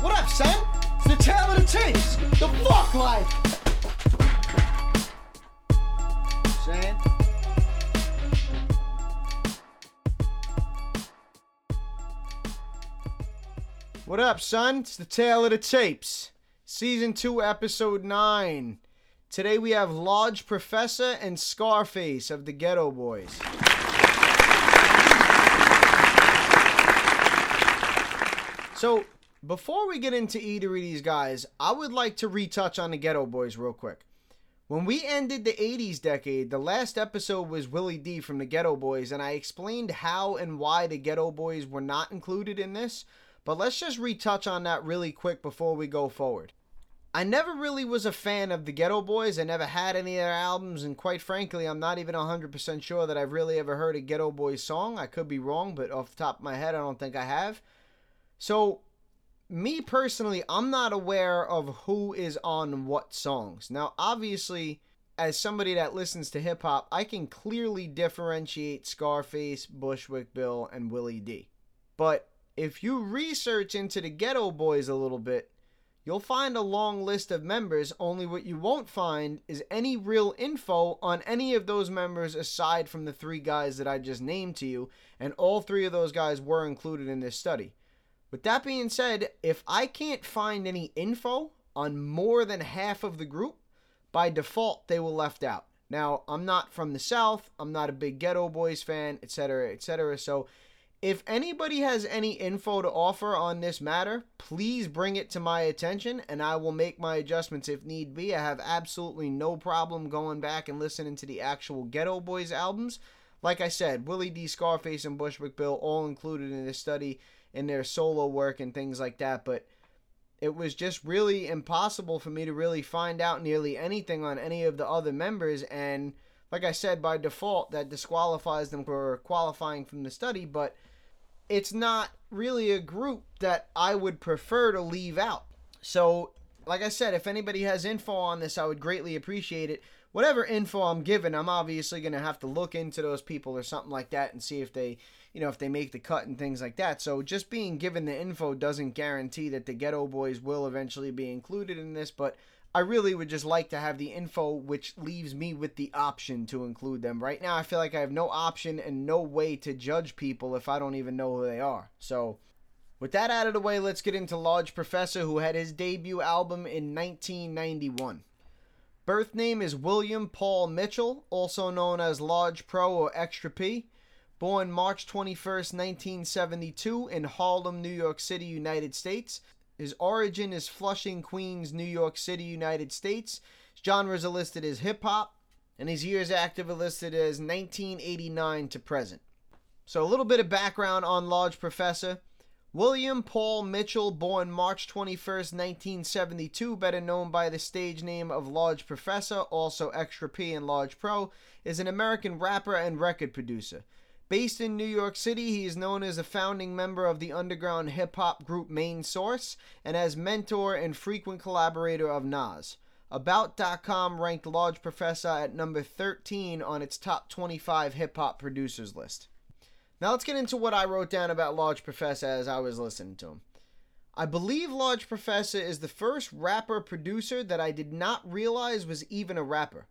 What up, son? It's the tale of the tapes. The fuck life. Saying? What up, son? It's the tale of the tapes. Season 2, episode 9. Today we have Large Professor and Scarface of the Geto Boys. So, before we get into either of these guys, I would like to retouch on the Geto Boys real quick. When we ended the 80s decade, the last episode was Willie D from the Geto Boys, and I explained how and why the Geto Boys were not included in this. But let's just retouch on that really quick before we go forward. I never really was a fan of the Geto Boys. I never had any of their albums, and quite frankly, I'm not even 100% sure that I've really ever heard a Geto Boys song. I could be wrong, but off the top of my head, I don't think I have. So, me personally, I'm not aware of who is on what songs. Now, obviously, as somebody that listens to hip hop, I can clearly differentiate Scarface, Bushwick Bill, and Willie D. But if you research into the Geto Boys a little bit, you'll find a long list of members, only what you won't find is any real info on any of those members aside from the three guys that I just named to you, and all three of those guys were included in this study. With that being said, if I can't find any info on more than half of the group, by default they will left out. Now, I'm not from the South, I'm not a big Geto Boys fan, etc., etc., so if anybody has any info to offer on this matter, please bring it to my attention and I will make my adjustments if need be. I have absolutely no problem going back and listening to the actual Geto Boys albums. Like I said, Willie D. Scarface and Bushwick Bill all included in this study in their solo work and things like that, but it was just really impossible for me to really find out nearly anything on any of the other members and like I said by default that disqualifies them for qualifying from the study, but it's not really a group that I would prefer to leave out. So, like I said, if anybody has info on this, I would greatly appreciate it. Whatever info I'm given, I'm obviously going to have to look into those people or something like that and see if they you know, if they make the cut and things like that. So just being given the info doesn't guarantee that the Geto Boys will eventually be included in this, but I really would just like to have the info which leaves me with the option to include them. Right now I feel like I have no option and no way to judge people if I don't even know who they are. So with that out of the way, let's get into Large Professor who had his debut album in 1991. Birth name is William Paul Mitchell, also known as Large Pro or Extra P. Born March 21st, 1972, in Harlem, New York City, United States. His origin is Flushing, Queens, New York City, United States. His genres are listed as hip hop, and his years active are listed as 1989 to present. So, a little bit of background on Large Professor. William Paul Mitchell, born March 21st, 1972, better known by the stage name of Large Professor, also Extra P and Large Pro, is an American rapper and record producer. Based in New York City, he is known as a founding member of the underground hip hop group Main Source and as mentor and frequent collaborator of Nas. About.com ranked Large Professor at number 13 on its top 25 hip hop producers list. Now let's get into what I wrote down about Large Professor as I was listening to him. I believe Large Professor is the first rapper producer that I did not realize was even a rapper.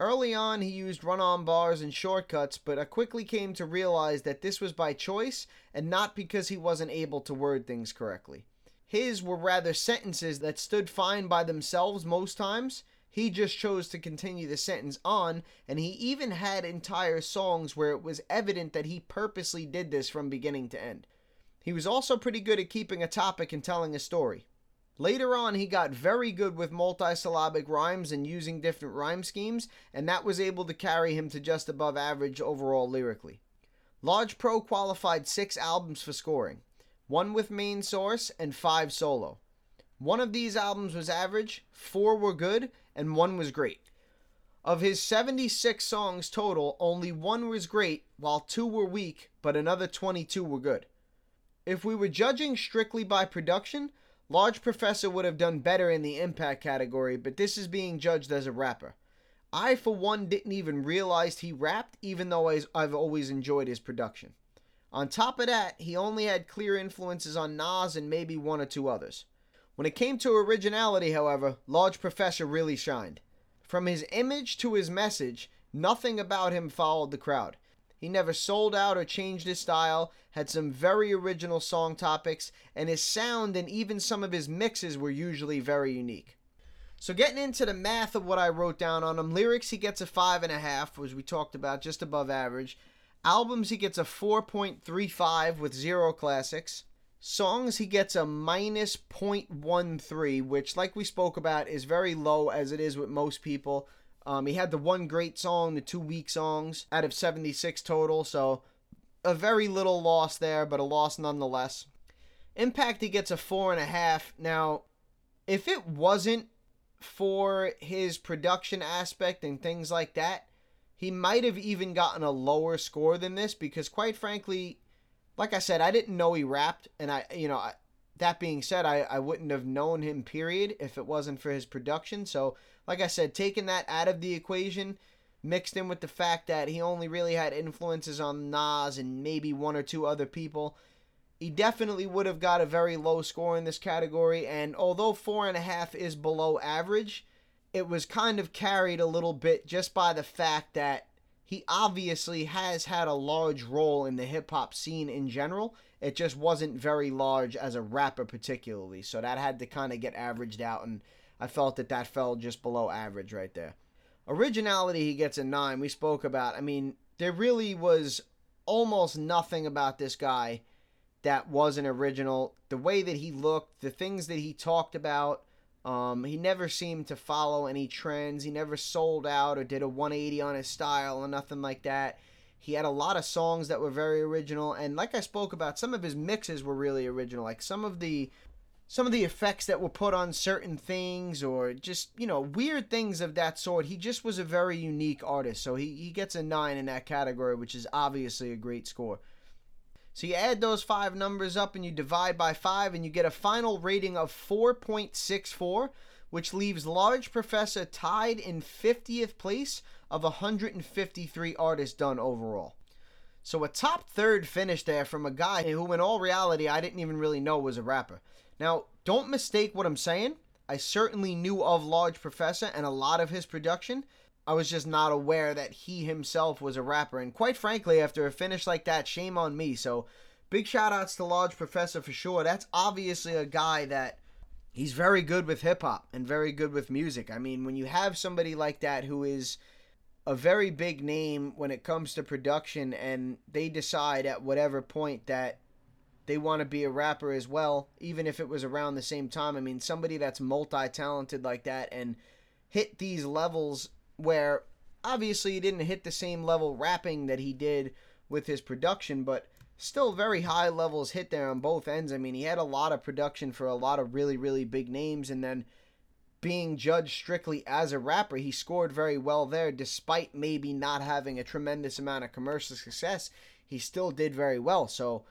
Early on, he used run on bars and shortcuts, but I quickly came to realize that this was by choice and not because he wasn't able to word things correctly. His were rather sentences that stood fine by themselves most times. He just chose to continue the sentence on, and he even had entire songs where it was evident that he purposely did this from beginning to end. He was also pretty good at keeping a topic and telling a story. Later on, he got very good with multisyllabic rhymes and using different rhyme schemes, and that was able to carry him to just above average overall lyrically. Large Pro qualified six albums for scoring one with main source and five solo. One of these albums was average, four were good, and one was great. Of his 76 songs total, only one was great, while two were weak, but another 22 were good. If we were judging strictly by production, Large Professor would have done better in the impact category, but this is being judged as a rapper. I, for one, didn't even realize he rapped, even though I've always enjoyed his production. On top of that, he only had clear influences on Nas and maybe one or two others. When it came to originality, however, Large Professor really shined. From his image to his message, nothing about him followed the crowd. He never sold out or changed his style, had some very original song topics, and his sound and even some of his mixes were usually very unique. So getting into the math of what I wrote down on him, lyrics he gets a five and a half, as we talked about, just above average. Albums he gets a 4.35 with zero classics. Songs he gets a minus 0.13, which, like we spoke about, is very low as it is with most people. Um, he had the one great song, the two weak songs out of 76 total, so a very little loss there, but a loss nonetheless. Impact he gets a four and a half. Now, if it wasn't for his production aspect and things like that, he might have even gotten a lower score than this because, quite frankly, like I said, I didn't know he rapped, and I, you know, I, that being said, I, I wouldn't have known him, period, if it wasn't for his production. So, like I said, taking that out of the equation, mixed in with the fact that he only really had influences on Nas and maybe one or two other people, he definitely would have got a very low score in this category. And although four and a half is below average, it was kind of carried a little bit just by the fact that he obviously has had a large role in the hip hop scene in general. It just wasn't very large as a rapper, particularly. So that had to kind of get averaged out, and I felt that that fell just below average right there. Originality, he gets a nine. We spoke about. I mean, there really was almost nothing about this guy that wasn't original. The way that he looked, the things that he talked about, um, he never seemed to follow any trends. He never sold out or did a 180 on his style or nothing like that. He had a lot of songs that were very original, and like I spoke about, some of his mixes were really original. Like some of the some of the effects that were put on certain things or just you know weird things of that sort he just was a very unique artist so he, he gets a 9 in that category which is obviously a great score so you add those five numbers up and you divide by five, and you get a final rating of 4.64, which leaves Large Professor tied in 50th place of 153 artists done overall. So a top third finish there from a guy who, in all reality, I didn't even really know was a rapper. Now, don't mistake what I'm saying. I certainly knew of Large Professor and a lot of his production, I was just not aware that he himself was a rapper. And quite frankly, after a finish like that, shame on me. So big shout outs to Large Professor for sure. That's obviously a guy that he's very good with hip hop and very good with music. I mean, when you have somebody like that who is a very big name when it comes to production and they decide at whatever point that they want to be a rapper as well, even if it was around the same time. I mean, somebody that's multi talented like that and hit these levels where obviously he didn't hit the same level rapping that he did with his production, but still very high levels hit there on both ends. I mean, he had a lot of production for a lot of really, really big names, and then being judged strictly as a rapper, he scored very well there, despite maybe not having a tremendous amount of commercial success. He still did very well. So,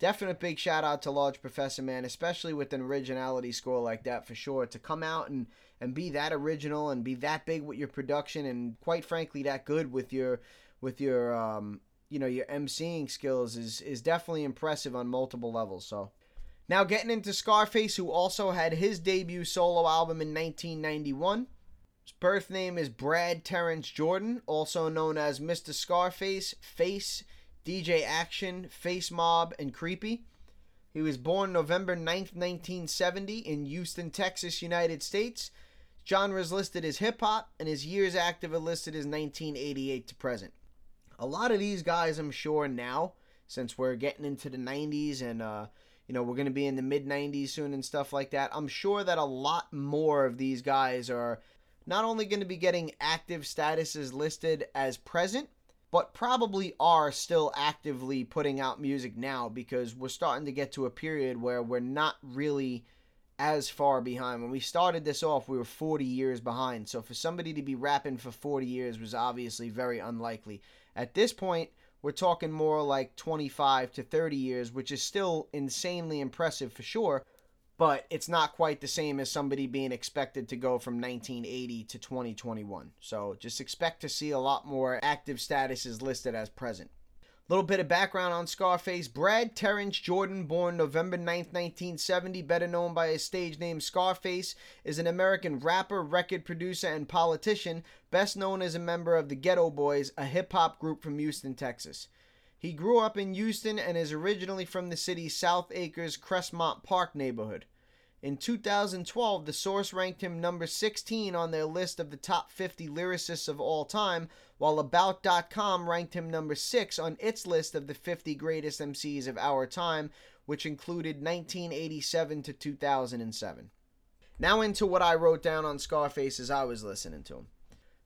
definite big shout out to Large Professor Man, especially with an originality score like that for sure. To come out and and be that original and be that big with your production and quite frankly that good with your with your um, you know your emceeing skills is is definitely impressive on multiple levels. So now getting into Scarface, who also had his debut solo album in 1991. His birth name is Brad Terrence Jordan, also known as Mr. Scarface, Face, DJ Action, Face Mob, and Creepy. He was born November 9th, 1970 in Houston, Texas, United States Genres listed as hip hop, and his years active are listed as 1988 to present. A lot of these guys, I'm sure now, since we're getting into the 90s and uh, you know we're going to be in the mid 90s soon and stuff like that, I'm sure that a lot more of these guys are not only going to be getting active statuses listed as present, but probably are still actively putting out music now because we're starting to get to a period where we're not really as far behind. When we started this off, we were 40 years behind. So for somebody to be rapping for 40 years was obviously very unlikely. At this point, we're talking more like 25 to 30 years, which is still insanely impressive for sure, but it's not quite the same as somebody being expected to go from 1980 to 2021. So just expect to see a lot more active statuses listed as present. Little bit of background on Scarface. Brad Terrence Jordan, born November 9th, 1970, better known by his stage name Scarface, is an American rapper, record producer, and politician, best known as a member of the Geto Boys, a hip hop group from Houston, Texas. He grew up in Houston and is originally from the city's South Acres Crestmont Park neighborhood. In 2012, The Source ranked him number 16 on their list of the top 50 lyricists of all time, while About.com ranked him number 6 on its list of the 50 greatest MCs of our time, which included 1987 to 2007. Now into what I wrote down on Scarface as I was listening to him.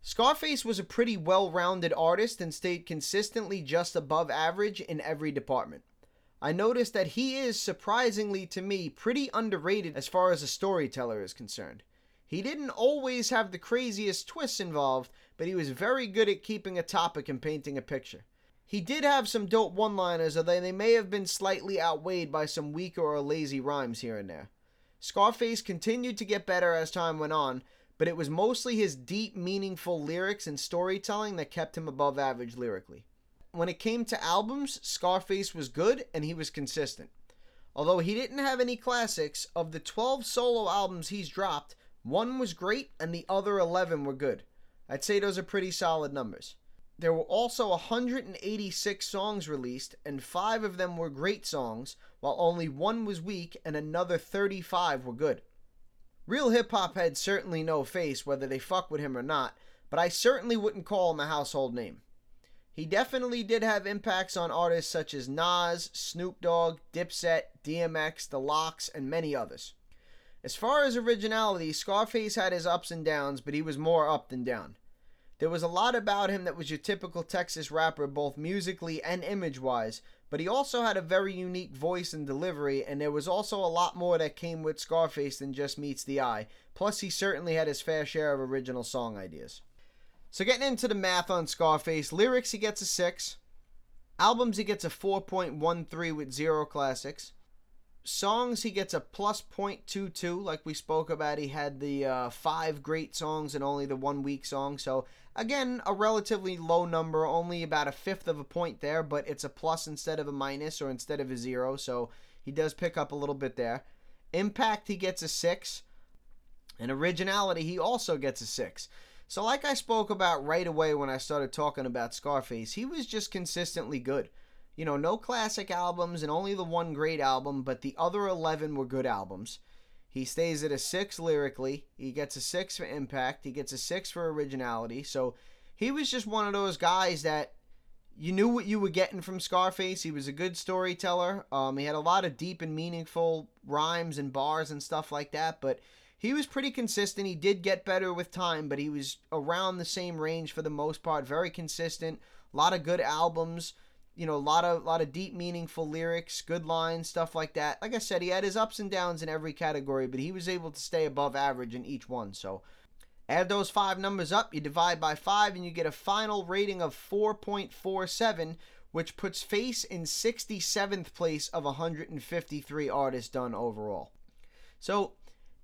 Scarface was a pretty well rounded artist and stayed consistently just above average in every department. I noticed that he is, surprisingly to me, pretty underrated as far as a storyteller is concerned. He didn't always have the craziest twists involved, but he was very good at keeping a topic and painting a picture. He did have some dope one liners, although they may have been slightly outweighed by some weaker or lazy rhymes here and there. Scarface continued to get better as time went on, but it was mostly his deep, meaningful lyrics and storytelling that kept him above average lyrically when it came to albums, Scarface was good and he was consistent. Although he didn't have any classics, of the 12 solo albums he's dropped, one was great and the other 11 were good. I'd say those are pretty solid numbers. There were also 186 songs released, and five of them were great songs, while only one was weak and another 35 were good. Real hip hop had certainly no face, whether they fuck with him or not, but I certainly wouldn't call him a household name. He definitely did have impacts on artists such as Nas, Snoop Dogg, Dipset, DMX, The LOX, and many others. As far as originality, Scarface had his ups and downs, but he was more up than down. There was a lot about him that was your typical Texas rapper, both musically and image wise, but he also had a very unique voice and delivery, and there was also a lot more that came with Scarface than just meets the eye. Plus, he certainly had his fair share of original song ideas. So getting into the math on Scarface, lyrics he gets a 6. Albums he gets a 4.13 with zero classics. Songs he gets a plus 0.22 like we spoke about. He had the uh, five great songs and only the one weak song. So again, a relatively low number, only about a fifth of a point there, but it's a plus instead of a minus or instead of a zero. So he does pick up a little bit there. Impact he gets a 6. And originality he also gets a 6. So, like I spoke about right away when I started talking about Scarface, he was just consistently good. You know, no classic albums and only the one great album, but the other 11 were good albums. He stays at a 6 lyrically. He gets a 6 for impact. He gets a 6 for originality. So, he was just one of those guys that you knew what you were getting from Scarface. He was a good storyteller. Um, he had a lot of deep and meaningful rhymes and bars and stuff like that, but he was pretty consistent. He did get better with time, but he was around the same range for the most part. Very consistent. A lot of good albums. You know, a lot of lot of deep, meaningful lyrics, good lines, stuff like that. Like I said, he had his ups and downs in every category, but he was able to stay above average in each one. So, add those five numbers up, you divide by five, and you get a final rating of 4.47, which puts Face in 67th place of 153 artists done overall. So,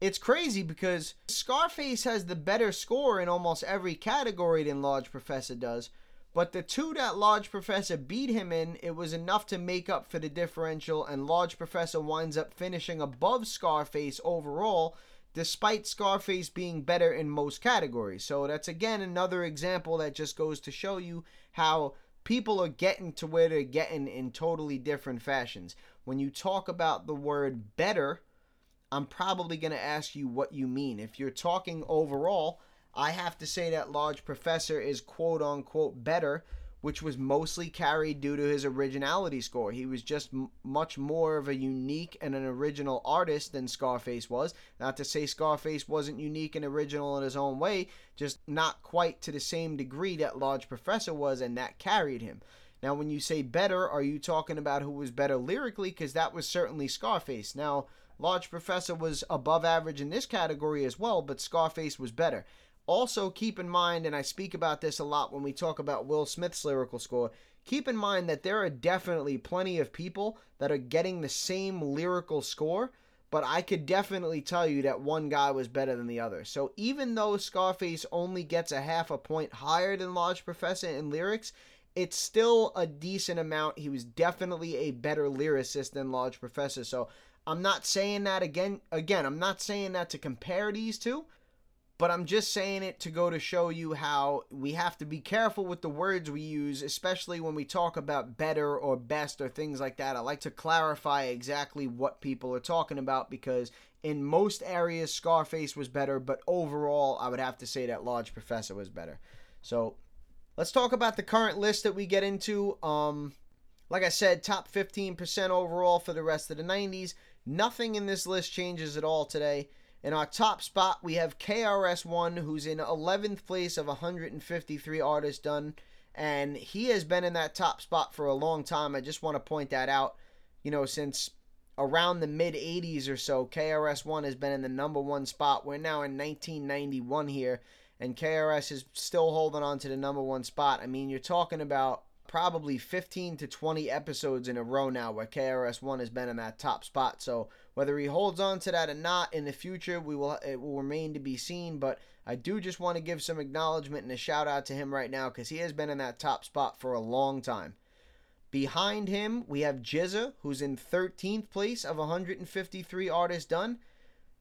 it's crazy because Scarface has the better score in almost every category than Large Professor does. But the two that Large Professor beat him in, it was enough to make up for the differential, and Large Professor winds up finishing above Scarface overall, despite Scarface being better in most categories. So that's again another example that just goes to show you how people are getting to where they're getting in totally different fashions. When you talk about the word better, I'm probably going to ask you what you mean. If you're talking overall, I have to say that Large Professor is quote unquote better, which was mostly carried due to his originality score. He was just m- much more of a unique and an original artist than Scarface was. Not to say Scarface wasn't unique and original in his own way, just not quite to the same degree that Large Professor was, and that carried him. Now, when you say better, are you talking about who was better lyrically? Because that was certainly Scarface. Now, Large Professor was above average in this category as well, but Scarface was better. Also, keep in mind, and I speak about this a lot when we talk about Will Smith's lyrical score, keep in mind that there are definitely plenty of people that are getting the same lyrical score, but I could definitely tell you that one guy was better than the other. So even though Scarface only gets a half a point higher than Large Professor in lyrics, it's still a decent amount. He was definitely a better lyricist than Large Professor. So I'm not saying that again. Again, I'm not saying that to compare these two, but I'm just saying it to go to show you how we have to be careful with the words we use, especially when we talk about better or best or things like that. I like to clarify exactly what people are talking about because in most areas, Scarface was better, but overall, I would have to say that Large Professor was better. So let's talk about the current list that we get into. Um, like I said, top 15% overall for the rest of the 90s. Nothing in this list changes at all today. In our top spot, we have KRS-One, who's in 11th place of 153 artists done. And he has been in that top spot for a long time. I just want to point that out. You know, since around the mid 80s or so, KRS-One has been in the number one spot. We're now in 1991 here, and KRS is still holding on to the number one spot. I mean, you're talking about probably 15 to 20 episodes in a row now where KRS-One has been in that top spot. So whether he holds on to that or not in the future, we will it will remain to be seen. But I do just want to give some acknowledgement and a shout out to him right now because he has been in that top spot for a long time. Behind him, we have GZA, who's in 13th place of 153 artists done.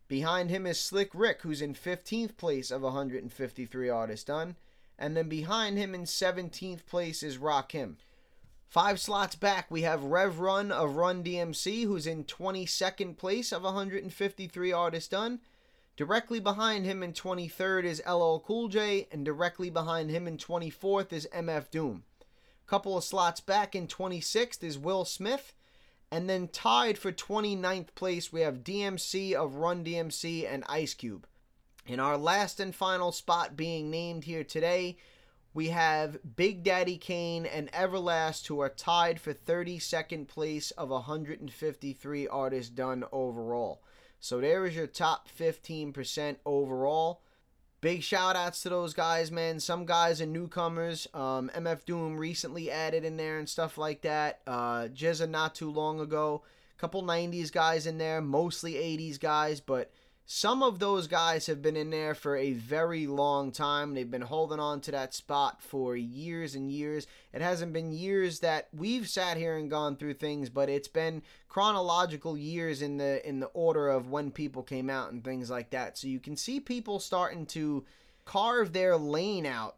Behind him is Slick Rick, who's in 15th place of 153 artists done and then behind him in 17th place is Rakim. Five slots back, we have Rev Run of Run DMC, who's in 22nd place of 153 artists done. Directly behind him in 23rd is LL Cool J, and directly behind him in 24th is MF Doom. Couple of slots back in 26th is Will Smith, and then tied for 29th place we have DMC of Run DMC and Ice Cube. In our last and final spot being named here today, we have Big Daddy Kane and Everlast, who are tied for 32nd place of 153 artists done overall. So there is your top 15% overall. Big shout outs to those guys, man. Some guys are newcomers. Um, MF Doom recently added in there and stuff like that. Uh, GZA not too long ago. A Couple 90s guys in there, mostly 80s guys, but some of those guys have been in there for a very long time. They've been holding on to that spot for years and years. It hasn't been years that we've sat here and gone through things, but it's been chronological years in the in the order of when people came out and things like that. So you can see people starting to carve their lane out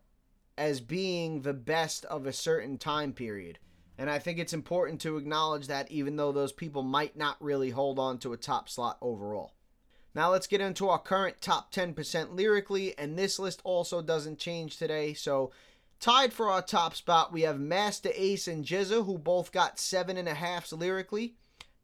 as being the best of a certain time period. And I think it's important to acknowledge that even though those people might not really hold on to a top slot overall. Now let's get into our current top 10% lyrically, and this list also doesn't change today. So, tied for our top spot, we have Masta Ace and GZA, who both got seven and a halfs lyrically.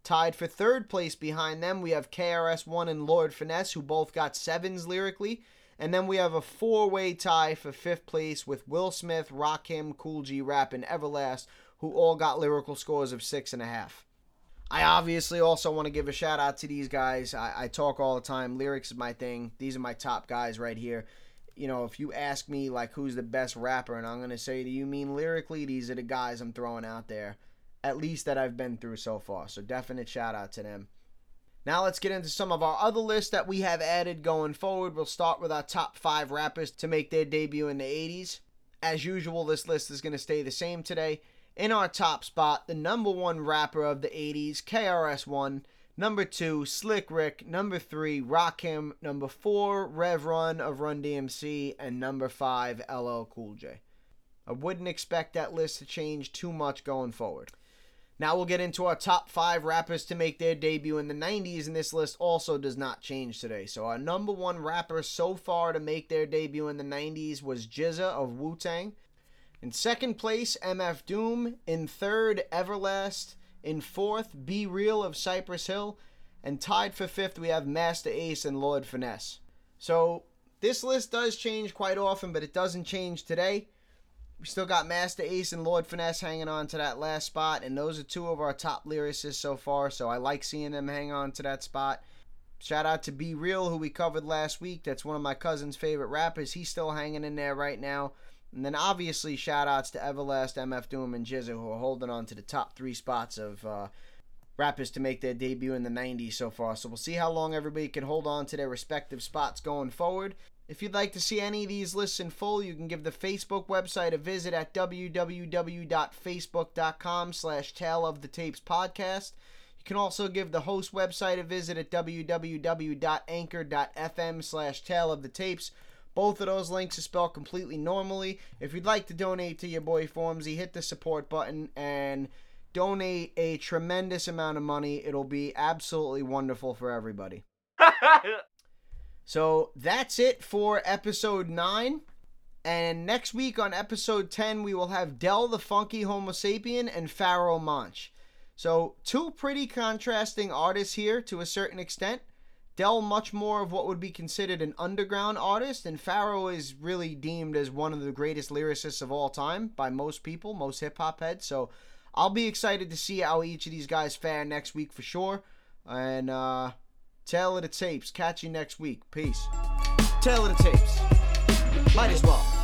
Tied for third place behind them, we have KRS-One and Lord Finesse, who both got sevens lyrically. And then we have a four-way tie for fifth place with Will Smith, Rakim, Kool G Rap, and Everlast, who all got lyrical scores of six and a half. I obviously also want to give a shout out to these guys. I, I, talk all the time. Lyrics is my thing. These are my top guys right here. You know, if you ask me like who's the best rapper, and I'm gonna say, do you mean lyrically? These are the guys I'm throwing out there, at least that I've been through so far. So definite shout out to them. Now let's get into some of our other lists that we have added going forward. We'll start with our top five rappers to make their debut in the 80s. As usual, this list is going to stay the same today. In our top spot, the number one rapper of the 80s, KRS-One. Number two, Slick Rick. Number three, Rakim. Number four, Rev Run of Run DMC. And number five, LL Cool J. I wouldn't expect that list to change too much going forward. Now we'll get into our top five rappers to make their debut in the 90s, and this list also does not change today. So, our number one rapper so far to make their debut in the 90s was GZA of Wu Tang. In second place, MF Doom. In third, Everlast. In fourth, B-Real of Cypress Hill. And tied for fifth, we have Masta Ace and Lord Finesse. So this list does change quite often, but it doesn't change today. We still got Masta Ace and Lord Finesse hanging on to that last spot, and those are two of our top lyricists so far, so I like seeing them hang on to that spot. Shout out to B-Real, who we covered last week. That's one of my cousin's favorite rappers. He's still hanging in there right now. And then obviously shout outs to Everlast, MF Doom, and GZA who are holding on to the top three spots of uh, rappers to make their debut in the 90s so far. So we'll see how long everybody can hold on to their respective spots going forward. If you'd like to see any of these lists in full, you can give the Facebook website a visit at www.facebook.com slash Tale of the Tapes podcast. You can also give the host website a visit at www.anchor.fm slash Tale of the Tapes. Both of those links are spelled completely normally. If you'd like to donate to your boy Formsy, hit the support button and donate a tremendous amount of money. It'll be absolutely wonderful for everybody. So that's it for episode 9. And next week on episode 10, we will have Del the Funky Homosapien and Pharoahe Monch. So, two pretty contrasting artists here to a certain extent. Del, much more of what would be considered an underground artist, and Pharoahe is really deemed as one of the greatest lyricists of all time by most people, most hip hop heads. So, I'll be excited to see how each of these guys fare next week for sure. And, uh, Tale of the Tapes. Catch you next week. Peace. Tale of the Tapes. Might as well.